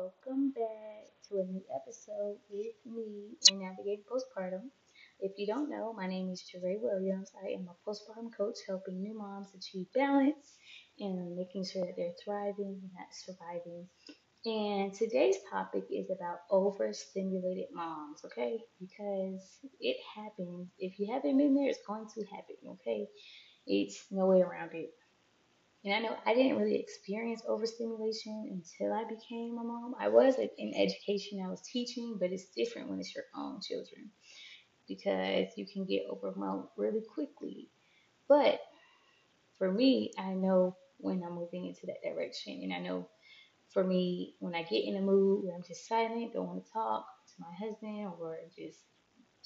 welcome back to a new episode with me in Navigating Postpartum. If you don't know, my name is Jeray Williams. I am a postpartum coach helping new moms achieve balance and making sure that they're thriving, not surviving. And today's topic is about overstimulated moms, okay? Because it happens. If you haven't been there, it's going to happen, okay? It's no way around it. And I know I didn't really experience overstimulation until I became a mom. I was in education, I was teaching, but it's different when it's your own children because you can get overwhelmed really quickly. But for me, I know when I'm moving into that direction, and I know for me when I get in a mood where I'm just silent, don't want to talk to my husband, or just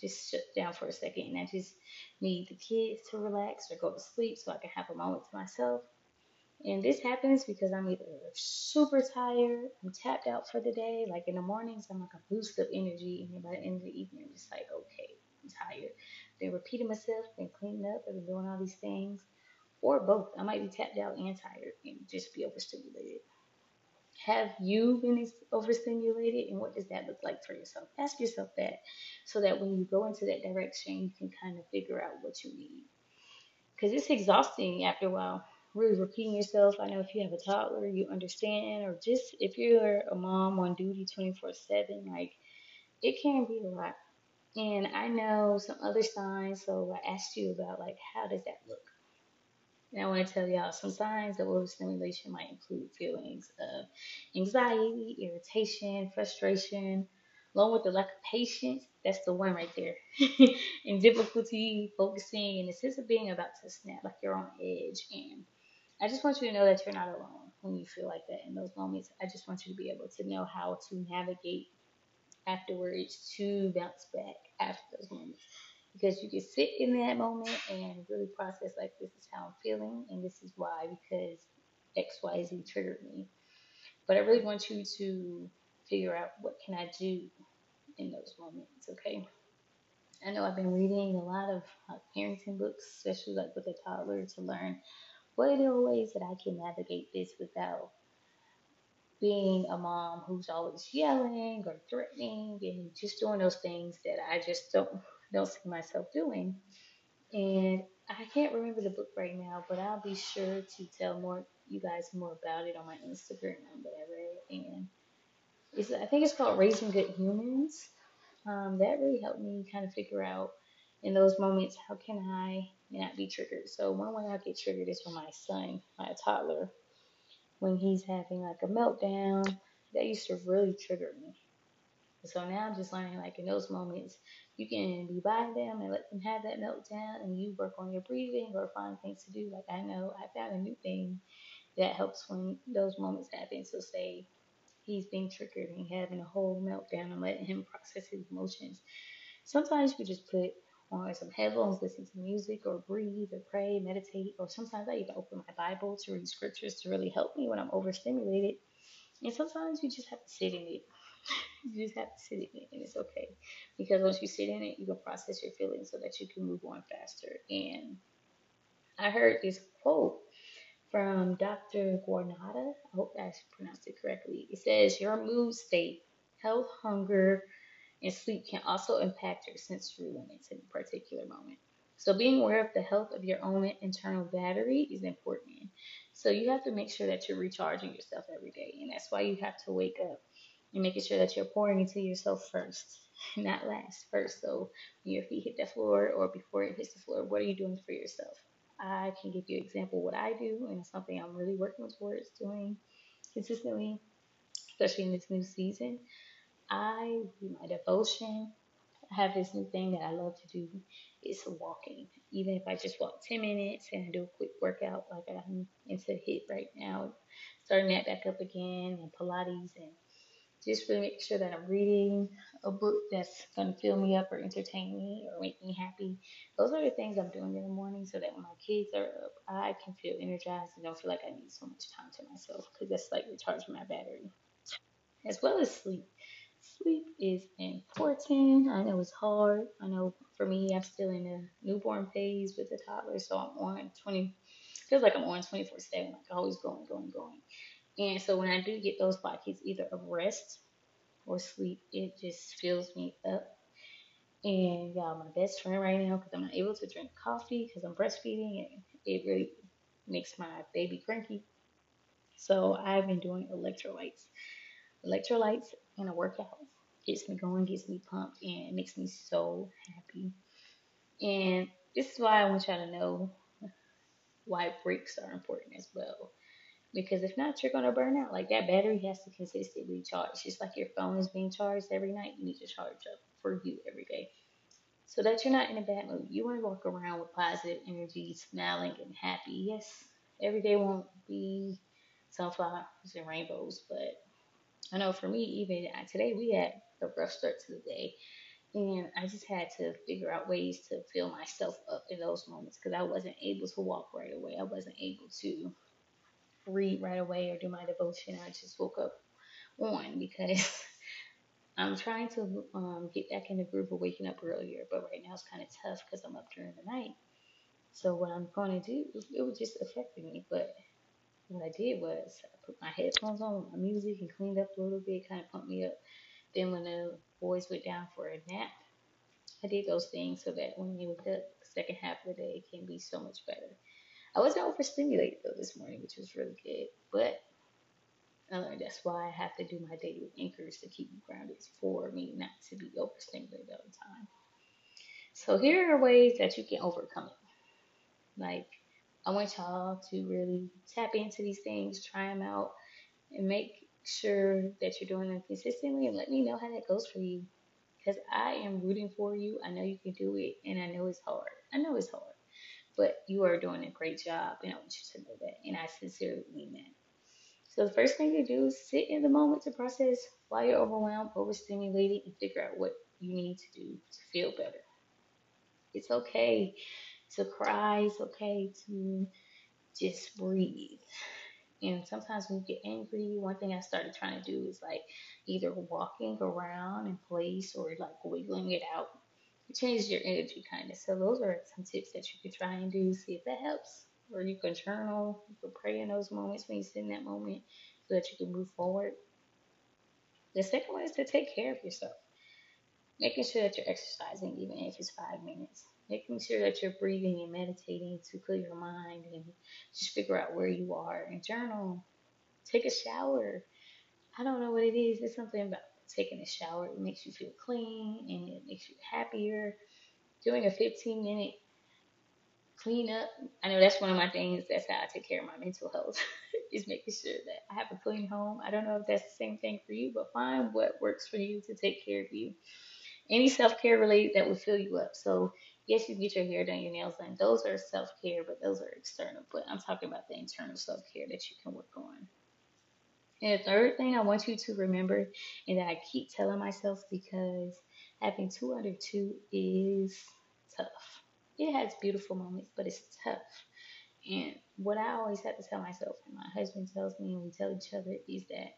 just shut down for a second, and I just need the kids to relax or go to sleep so I can have a moment to myself and this happens because I'm either super tired, I'm tapped out for the day. Like in the mornings, I'm like a boost of energy. And by the end of the evening, I'm just like, okay, I'm tired. Been repeating myself, been cleaning up, I've been doing all these things. Or both. I might be tapped out and tired and just be overstimulated. Have you been overstimulated and what does that look like for yourself? Ask yourself that so that when you go into that direction, you can kind of figure out what you need. Because it's exhausting after a while really repeating yourself. I know if you have a toddler, you understand, or just if you're a mom on duty 24 7, like it can be a lot. And I know some other signs, so I asked you about like how does that look? And I want to tell y'all some signs of overstimulation might include feelings of anxiety, irritation, frustration, along with the lack of patience. That's the one right there. and difficulty focusing and a sense of being about to snap, like you're on edge and I just want you to know that you're not alone when you feel like that in those moments. I just want you to be able to know how to navigate afterwards to bounce back after those moments. Because you can sit in that moment and really process like this is how I'm feeling and this is why because XYZ triggered me. But I really want you to figure out what can I do in those moments, okay? I know I've been reading a lot of parenting books, especially like with a toddler, to learn what are the ways that I can navigate this without being a mom who's always yelling or threatening and just doing those things that I just don't don't see myself doing. And I can't remember the book right now, but I'll be sure to tell more you guys more about it on my Instagram read. And it's I think it's called Raising Good Humans. Um, that really helped me kind of figure out in those moments how can I not be triggered. So one way I get triggered is when my son, my toddler, when he's having like a meltdown, that used to really trigger me. So now I'm just learning like in those moments, you can be by them and let them have that meltdown and you work on your breathing or find things to do. Like I know I found a new thing that helps when those moments happen. So say he's being triggered and having a whole meltdown and letting him process his emotions. Sometimes you just put on some headphones, listen to music, or breathe, or pray, meditate, or sometimes I even open my Bible to read scriptures to really help me when I'm overstimulated. And sometimes you just have to sit in it. You just have to sit in it, and it's okay. Because once you sit in it, you can process your feelings so that you can move on faster. And I heard this quote from Dr. Guarnada. I hope I pronounced it correctly. It says, Your mood state, health, hunger, and sleep can also impact your sensory limits in a particular moment. So, being aware of the health of your own internal battery is important. So, you have to make sure that you're recharging yourself every day. And that's why you have to wake up and making sure that you're pouring into yourself first, not last. First, so when your feet hit the floor or before it hits the floor, what are you doing for yourself? I can give you an example what I do, and it's something I'm really working towards doing consistently, especially in this new season. I do my devotion. I have this new thing that I love to do. It's walking. Even if I just walk 10 minutes and I do a quick workout, like I'm into HIIT right now, starting that back up again, and Pilates, and just really make sure that I'm reading a book that's going to fill me up or entertain me or make me happy. Those are the things I'm doing in the morning so that when my kids are up, I can feel energized and don't feel like I need so much time to myself because that's like recharging my battery. As well as sleep. Sleep is important. I know it's hard. I know for me, I'm still in the newborn phase with the toddler, so I'm on 20, feels like I'm on 24 7, like always going, going, going. And so when I do get those pockets either of rest or sleep, it just fills me up. And y'all, my best friend right now, because I'm not able to drink coffee because I'm breastfeeding, and it really makes my baby cranky. So I've been doing electrolytes. Electrolytes and a workout gets me going, gets me pumped, and makes me so happy. And this is why I want y'all to know why breaks are important as well. Because if not, you're gonna burn out. Like that battery has to consistently charge. Just like your phone is being charged every night, you need to charge up for you every day. So that you're not in a bad mood. You want to walk around with positive energy, smiling and happy. Yes, every day won't be sunflowers and rainbows, but I know for me, even today, we had a rough start to the day. And I just had to figure out ways to fill myself up in those moments because I wasn't able to walk right away. I wasn't able to read right away or do my devotion. I just woke up on because I'm trying to um, get back in the groove of waking up earlier, but right now it's kind of tough because I'm up during the night. So what I'm going to do, it was just affecting me. But what I did was I put my headphones on, my music, and cleaned up a little bit, kind of pumped me up. Then when the boys went down for a nap, I did those things so that when they wake up, the second half of the day can be so much better. I wasn't overstimulated though this morning, which was really good. But I learned that's why I have to do my daily anchors to keep me grounded for me not to be overstimulated all the time. So here are ways that you can overcome it. Like I want y'all to really tap into these things, try them out, and make sure that you're doing them consistently and let me know how that goes for you. Because I am rooting for you. I know you can do it, and I know it's hard. I know it's hard, but you are doing a great job, and I want you to know that. And I sincerely mean that. So the first thing to do is sit in the moment to process why you're overwhelmed, overstimulated, and figure out what you need to do to feel better. It's okay to cry. It's okay to just breathe. And sometimes when you get angry, one thing I started trying to do is like either walking around in place or like wiggling it out. It changes your energy kind of. So those are some tips that you could try and do. See if that helps. Or you can journal. You can pray in those moments when you sit in that moment so that you can move forward. The second one is to take care of yourself. Making sure that you're exercising, even if it's five minutes making sure that you're breathing and meditating to clear your mind and just figure out where you are and journal. Take a shower. I don't know what it is. It's something about taking a shower. It makes you feel clean and it makes you happier. Doing a 15 minute clean up. I know that's one of my things. That's how I take care of my mental health. is making sure that I have a clean home. I don't know if that's the same thing for you, but find what works for you to take care of you. Any self care related that will fill you up. So yes, you get your hair done, your nails done. Those are self care, but those are external. But I'm talking about the internal self care that you can work on. And the third thing I want you to remember, and that I keep telling myself because having two under two is tough. It has beautiful moments, but it's tough. And what I always have to tell myself, and my husband tells me, and we tell each other, is that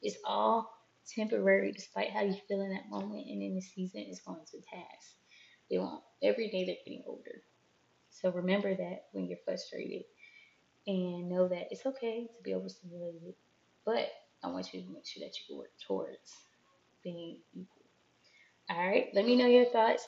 it's all temporary, despite how you feel in that moment, and in the season it's going to pass. They won't. Every day they're getting older. So remember that when you're frustrated and know that it's okay to be overstimulated. But I want you to make sure that you work towards being equal. All right, let me know your thoughts.